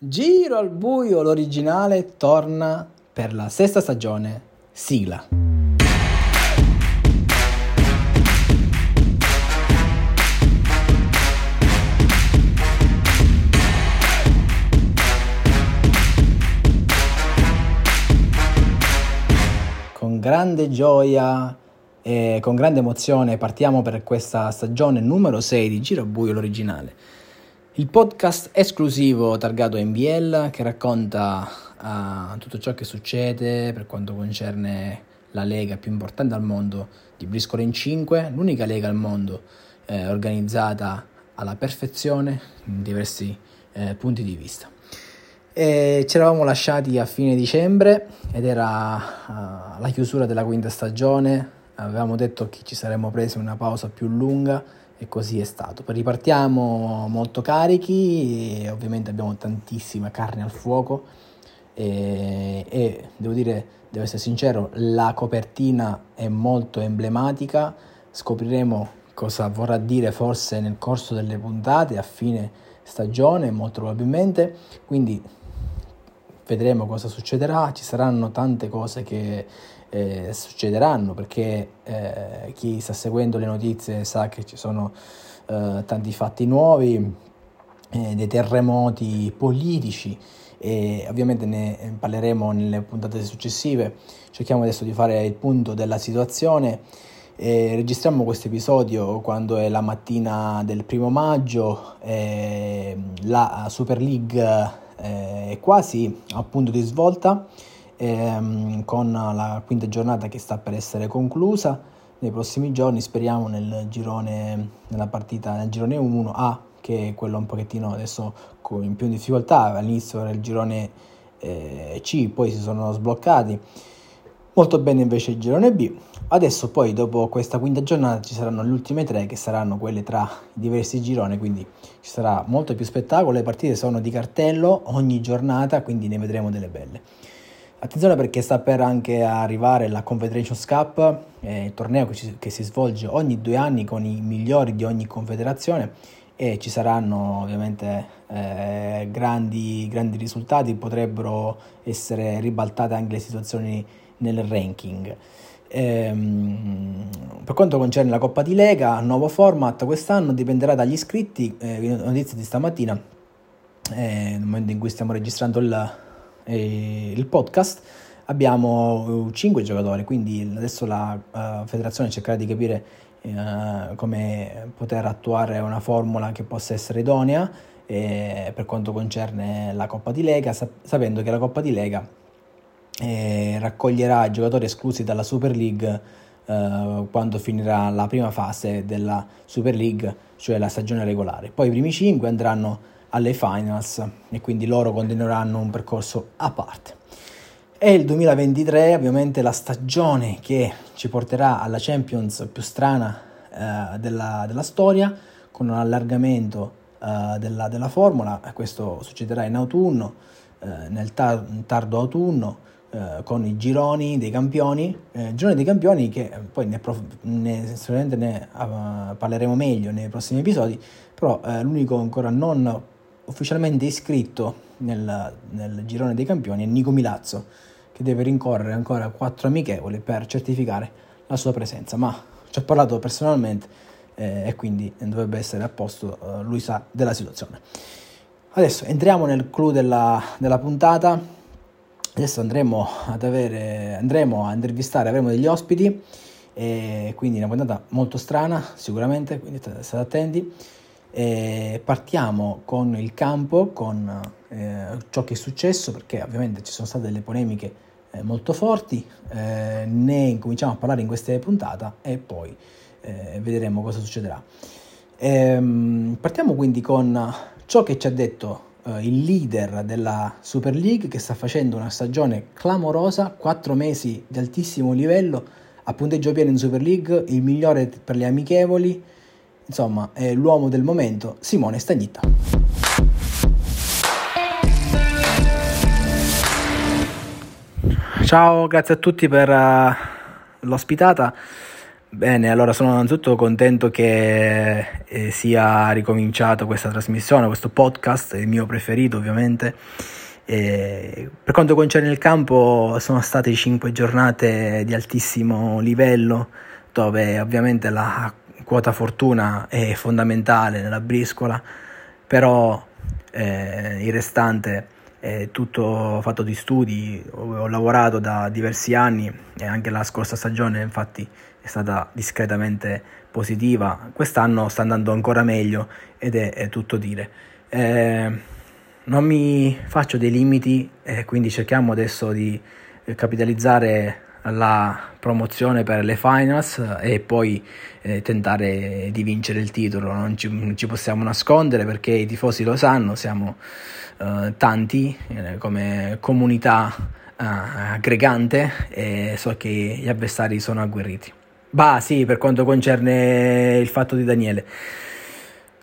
Giro al buio, l'originale torna per la sesta stagione. Sigla. Con grande gioia e con grande emozione partiamo per questa stagione numero 6 di Giro al buio, l'originale il podcast esclusivo targato NBL che racconta uh, tutto ciò che succede per quanto concerne la lega più importante al mondo di Briscoe in 5, l'unica lega al mondo eh, organizzata alla perfezione in diversi eh, punti di vista. E ci eravamo lasciati a fine dicembre ed era uh, la chiusura della quinta stagione, avevamo detto che ci saremmo presi una pausa più lunga e così è stato. Ripartiamo molto carichi e ovviamente abbiamo tantissima carne al fuoco. E, e, devo dire, devo essere sincero, la copertina è molto emblematica, scopriremo cosa vorrà dire forse nel corso delle puntate a fine stagione molto probabilmente, quindi vedremo cosa succederà, ci saranno tante cose che eh, succederanno perché eh, chi sta seguendo le notizie sa che ci sono eh, tanti fatti nuovi, eh, dei terremoti politici e ovviamente ne parleremo nelle puntate successive. Cerchiamo adesso di fare il punto della situazione. E registriamo questo episodio quando è la mattina del primo maggio, la Super League eh, è quasi a punto di svolta ehm, con la quinta giornata che sta per essere conclusa. Nei prossimi giorni speriamo nel girone, nella partita nel girone 1A, che è quello un pochettino adesso in più difficoltà, all'inizio era il girone eh, C, poi si sono sbloccati. Molto bene invece il girone B. Adesso poi dopo questa quinta giornata ci saranno le ultime tre che saranno quelle tra i diversi gironi, quindi ci sarà molto più spettacolo, le partite sono di cartello ogni giornata, quindi ne vedremo delle belle. Attenzione perché sta per anche arrivare la Confederations Cup, eh, torneo che, ci, che, si svolge ogni due anni con i migliori di ogni confederazione e ci saranno ovviamente eh, grandi, grandi risultati, potrebbero essere ribaltate anche le situazioni nel ranking. Ehm, per quanto concerne la Coppa di Lega, nuovo format quest'anno dipenderà dagli iscritti, eh, notizia di stamattina, eh, nel momento in cui stiamo registrando il eh, il podcast abbiamo 5 giocatori, quindi adesso la uh, federazione cercherà di capire uh, come poter attuare una formula che possa essere idonea eh, per quanto concerne la Coppa di Lega, sap- sapendo che la Coppa di Lega eh, raccoglierà i giocatori esclusi dalla Super League eh, quando finirà la prima fase della Super League, cioè la stagione regolare. Poi i primi 5 andranno alle finals e quindi loro continueranno un percorso a parte. È il 2023 ovviamente la stagione che ci porterà alla Champions più strana eh, della, della, storia, con un allargamento eh, della, della, formula, questo succederà in autunno, eh, nel tar- tardo autunno, eh, con i gironi dei campioni, eh, gironi dei campioni che poi ne, prof- ne, ne uh, parleremo meglio nei prossimi episodi, però eh, l'unico ancora non ufficialmente iscritto nel, nel girone dei campioni è Nico Milazzo, che deve rincorrere ancora quattro amichevoli per certificare la sua presenza. Ma ci ha parlato personalmente eh, e quindi dovrebbe essere a posto, eh, lui sa della situazione. Adesso entriamo nel clou della, della puntata. Adesso andremo avere, andremo a intervistare, avremo degli ospiti, quindi una puntata molto strana sicuramente, quindi state attenti. E partiamo con il campo, con eh, ciò che è successo, perché ovviamente ci sono state delle polemiche eh, molto forti, eh, ne cominciamo a parlare in queste puntate e poi eh, vedremo cosa succederà. Ehm, partiamo quindi con ciò che ci ha detto eh, il leader della Super League che sta facendo una stagione clamorosa, 4 mesi di altissimo livello, a punteggio pieno in Super League, il migliore per le amichevoli insomma, è l'uomo del momento, Simone Stagnitta. Ciao, grazie a tutti per uh, l'ospitata. Bene, allora sono innanzitutto contento che eh, sia ricominciato questa trasmissione, questo podcast, il mio preferito ovviamente. E per quanto concerne il campo, sono state cinque giornate di altissimo livello, dove ovviamente la quota fortuna è fondamentale nella briscola, però eh, il restante è tutto fatto di studi, ho, ho lavorato da diversi anni e anche la scorsa stagione infatti è stata discretamente positiva, quest'anno sta andando ancora meglio ed è, è tutto dire. Eh, non mi faccio dei limiti e quindi cerchiamo adesso di capitalizzare la promozione per le finals e poi eh, tentare di vincere il titolo. Non ci, non ci, possiamo nascondere perché i tifosi lo sanno, siamo eh, tanti eh, come comunità eh, aggregante e so che gli avversari sono agguerriti. Bah, sì, per quanto concerne il fatto di Daniele.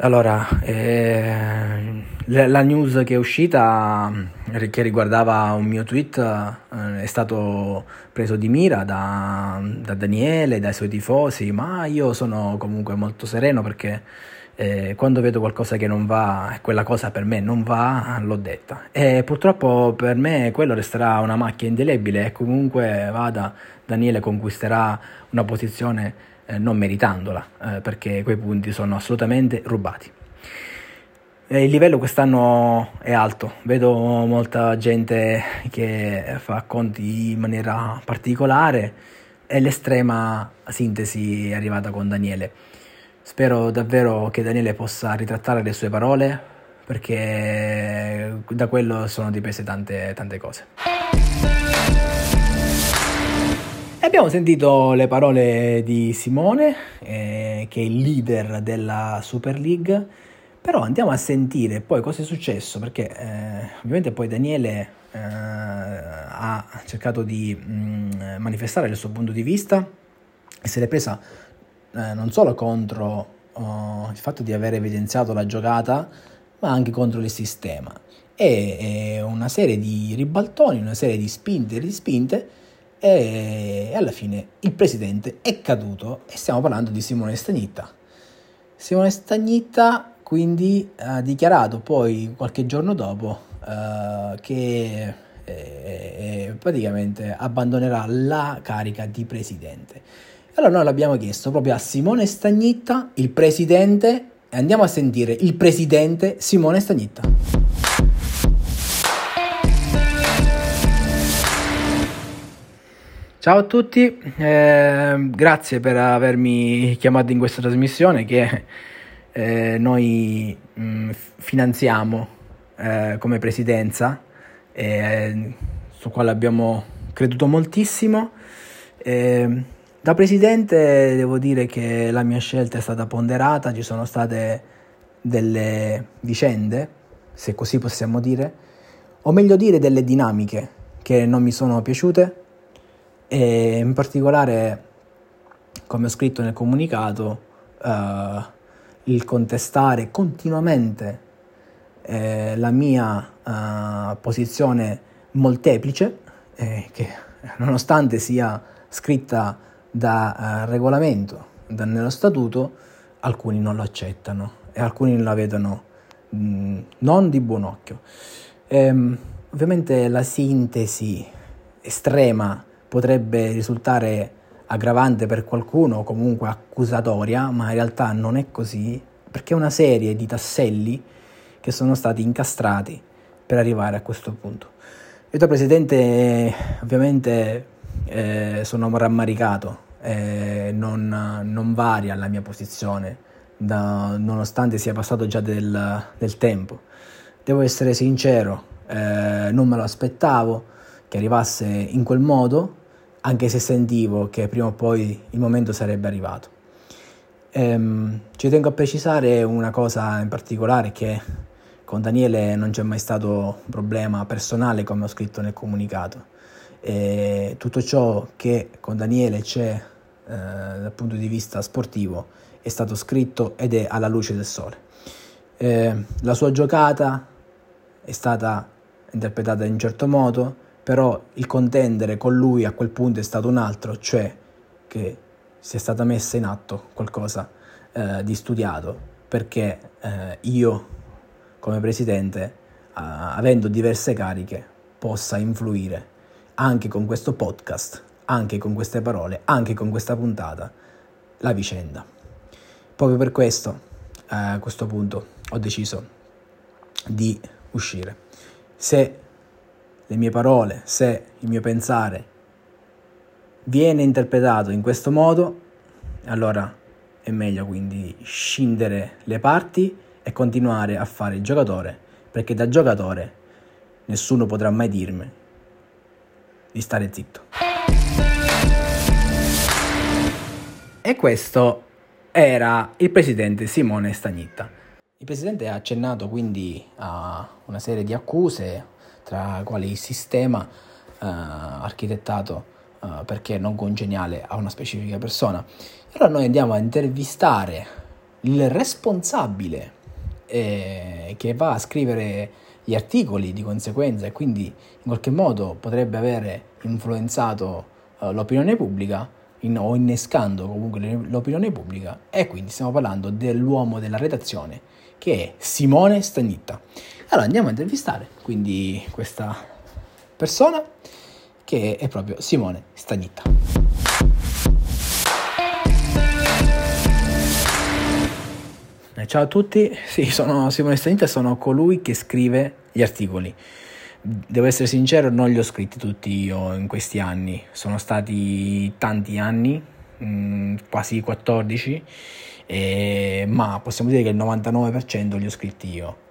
Allora, eh, la news che è uscita, eh, che riguardava un mio tweet, eh, è stato preso di mira da, da, Daniele, dai suoi tifosi, ma io sono comunque molto sereno perché eh, quando vedo qualcosa che non va, quella cosa per me non va, l'ho detta. E purtroppo per me quello resterà una macchia indelebile e comunque vada, Daniele conquisterà una posizione eh, non meritandola, eh, perché quei punti sono assolutamente rubati. E il livello quest'anno è alto, vedo molta gente che fa conti in maniera particolare e l'estrema sintesi è arrivata con Daniele. Spero davvero che Daniele possa ritrattare le sue parole perché da quello sono dipese tante, tante cose. Abbiamo sentito le parole di Simone, eh, che è il leader della Super League, però andiamo a sentire poi cosa è successo, perché eh, ovviamente poi Daniele eh, ha cercato di mh, mm, manifestare il suo punto di vista e se l'è presa eh, non solo contro oh, il fatto di aver evidenziato la giocata, ma anche contro il sistema. E una serie di ribaltoni, una serie di spinte e rispinte e alla fine il presidente è caduto e stiamo parlando di Simone Stagnitta. Simone Stagnitta quindi ha dichiarato poi qualche giorno dopo uh, che eh, eh, praticamente abbandonerà la carica di presidente. Allora noi l'abbiamo chiesto proprio a Simone Stagnitta, il presidente, e andiamo a sentire il presidente Simone Stagnitta. Ciao a tutti, eh, grazie per avermi chiamato in questa trasmissione che eh, noi mh, mm, finanziamo eh, come presidenza, su quale abbiamo creduto moltissimo. da presidente devo dire che la mia scelta è stata ponderata, ci sono state delle vicende, se così possiamo dire, o meglio dire delle dinamiche che non mi sono piaciute e in particolare, come ho scritto nel comunicato, eh, il contestare continuamente eh, la mia eh, posizione molteplice, eh, che nonostante sia scritta da eh, regolamento, da, nello statuto, alcuni non lo accettano e alcuni la vedono mh, mm, non di buon occhio. Ehm, ovviamente la sintesi estrema potrebbe risultare aggravante per qualcuno o comunque accusatoria, ma in realtà non è così, perché è una serie di tasselli che sono stati incastrati per arrivare a questo punto. Io da Presidente ovviamente eh, sono rammaricato, eh, non, non, varia la mia posizione, da, nonostante sia passato già del, del tempo. Devo essere sincero, eh, non me lo aspettavo che arrivasse in quel modo, anche se sentivo che prima o poi il momento sarebbe arrivato. Ehm, ci tengo a precisare una cosa in particolare che con Daniele non c'è mai stato un problema personale come ho scritto nel comunicato. E tutto ciò che con Daniele c'è eh, dal punto di vista sportivo è stato scritto ed è alla luce del sole. Eh, la sua giocata è stata interpretata in un certo modo, però il contendere con lui a quel punto è stato un altro, cioè che sia stata messa in atto qualcosa eh, di studiato, perché eh, io come presidente, avendo diverse cariche, possa influire anche con questo podcast, anche con queste parole, anche con questa puntata, la vicenda. Proprio per questo, a questo punto, ho deciso di uscire. Se le mie parole, se il mio pensare viene interpretato in questo modo, allora è meglio quindi scindere le parti e continuare a fare il giocatore, perché da giocatore nessuno potrà mai dirmi di stare zitto. E questo era il presidente Simone Stagnitta. Il presidente ha accennato quindi a una serie di accuse, tra quali il sistema eh, architettato uh, perché non congeniale a una specifica persona. Allora noi andiamo a intervistare il responsabile eh, che va a scrivere gli articoli di conseguenza e quindi in qualche modo potrebbe avere influenzato uh, l'opinione pubblica in, o innescando comunque l'opinione pubblica e quindi stiamo parlando dell'uomo della redazione che è Simone Stagnitta. Allora andiamo a intervistare quindi questa persona che è proprio Simone Stagnitta. Eh, ciao a tutti, sì, sono Simone Stagnitta, sono colui che scrive gli articoli. Devo essere sincero, non li ho scritti tutti io in questi anni, sono stati tanti anni, mm, quasi 14, eh, ma possiamo dire che il 99% li ho scritti io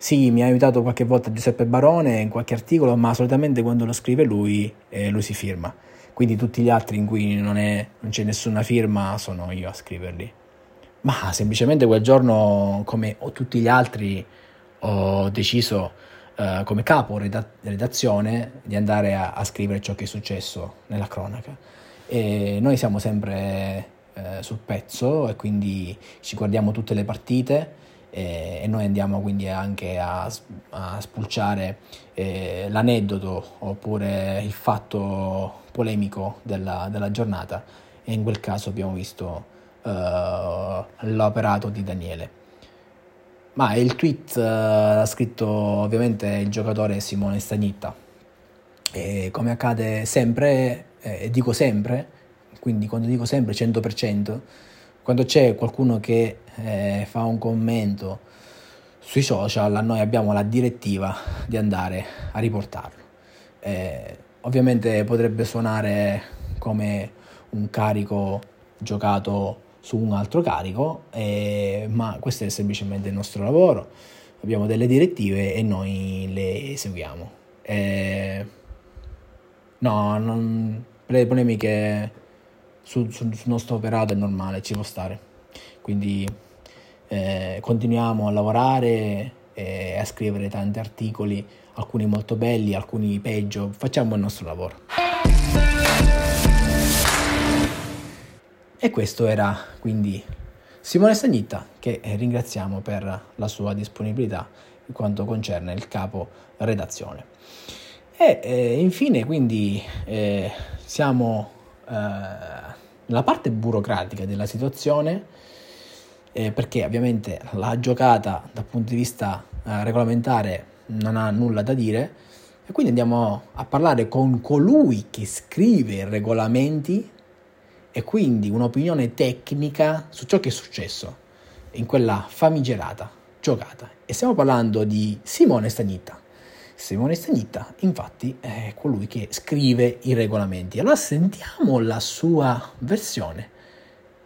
sì, mi ha aiutato qualche volta Giuseppe Barone in qualche articolo, ma solitamente quando lo scrive lui, eh, lui si firma. Quindi tutti gli altri in cui non, è, non c'è nessuna firma sono io a scriverli. Ma semplicemente quel giorno, come tutti gli altri, ho deciso eh, come capo redazione di andare a, a, scrivere ciò che è successo nella cronaca. E noi siamo sempre eh, sul pezzo e quindi ci guardiamo tutte le partite e, e noi andiamo quindi anche a, a spulciare eh, l'aneddoto oppure il fatto polemico della, della, giornata e in quel caso abbiamo visto uh, l'operato di Daniele. Ma il tweet uh, l'ha scritto ovviamente il giocatore Simone Stagnitta e come accade sempre, eh, e dico sempre, quindi quando dico sempre 100%, quando c'è qualcuno che eh, fa un commento sui social, noi abbiamo la direttiva di andare a riportarlo. Eh, ovviamente potrebbe suonare come un carico giocato su un altro carico, eh, ma questo è semplicemente il nostro lavoro. Abbiamo delle direttive e noi le eseguiamo. Eh, no, non, le polemiche sul, sul, sul nostro operato è normale, ci può stare. Quindi eh, continuiamo a lavorare e a scrivere tanti articoli, alcuni molto belli, alcuni peggio, facciamo il nostro lavoro. E questo era quindi Simone Stagnitta che ringraziamo per la sua disponibilità in quanto concerne il capo redazione. E eh, infine quindi eh, siamo eh, nella parte burocratica della situazione, eh, perché ovviamente la giocata dal punto di vista eh, regolamentare non ha nulla da dire, e quindi andiamo a parlare con colui che scrive i regolamenti e quindi un'opinione tecnica su ciò che è successo in quella famigerata giocata. E stiamo parlando di Simone Stagnitta. Simone Stagnitta, infatti, è colui che scrive i regolamenti. Allora sentiamo la sua versione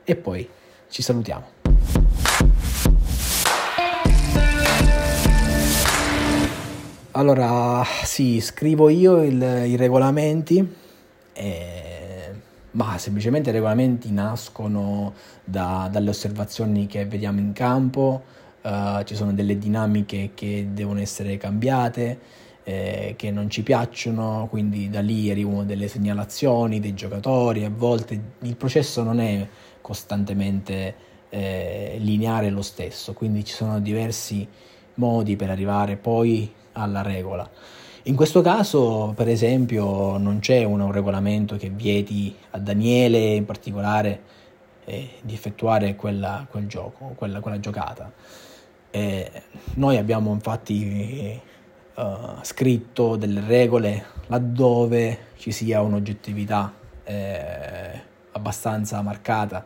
e poi ci salutiamo. Allora, sì, scrivo io il, i regolamenti, eh, ma semplicemente i regolamenti nascono da, dalle osservazioni che vediamo in campo, uh, ci sono delle dinamiche che devono essere cambiate, eh, che non ci piacciono, quindi da lì arrivano delle segnalazioni dei giocatori, a volte il processo non è costantemente eh, lineare lo stesso, quindi ci sono diversi modi per arrivare poi alla regola. In questo caso, per esempio, non c'è un regolamento che vieti a Daniele in particolare eh, di effettuare quella, quel gioco, quella, quella giocata. E noi abbiamo infatti uh, scritto delle regole laddove ci sia un'oggettività eh, abbastanza marcata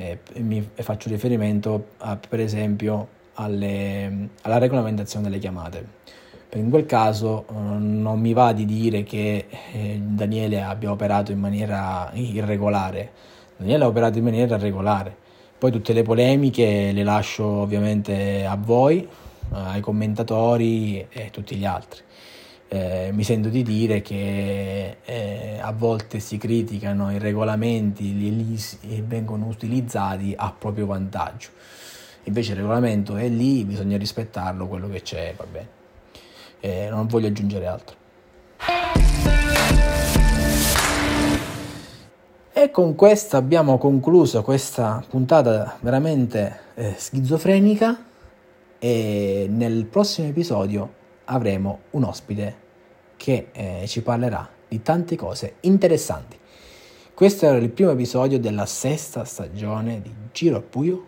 eh, mi, faccio riferimento a, per esempio alle, alla regolamentazione delle chiamate. In quel caso eh, non mi va di dire che eh, Daniele abbia operato in maniera irregolare, Daniele ha operato in maniera regolare. Poi tutte le polemiche le lascio ovviamente a voi, ai commentatori e a tutti gli altri. Eh, mi sento di dire che eh, a volte si criticano i regolamenti e vengono utilizzati a proprio vantaggio. Invece il regolamento è lì, bisogna rispettarlo, quello che c'è va bene. Eh, non voglio aggiungere altro. E con questo abbiamo concluso questa puntata veramente eh, schizofrenica e nel prossimo episodio avremo un ospite che eh, ci parlerà di tante cose interessanti. Questo era il primo episodio della sesta stagione di Giro a Puio,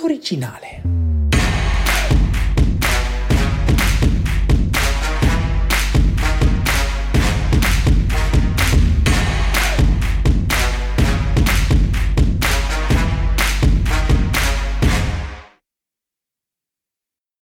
l'originale.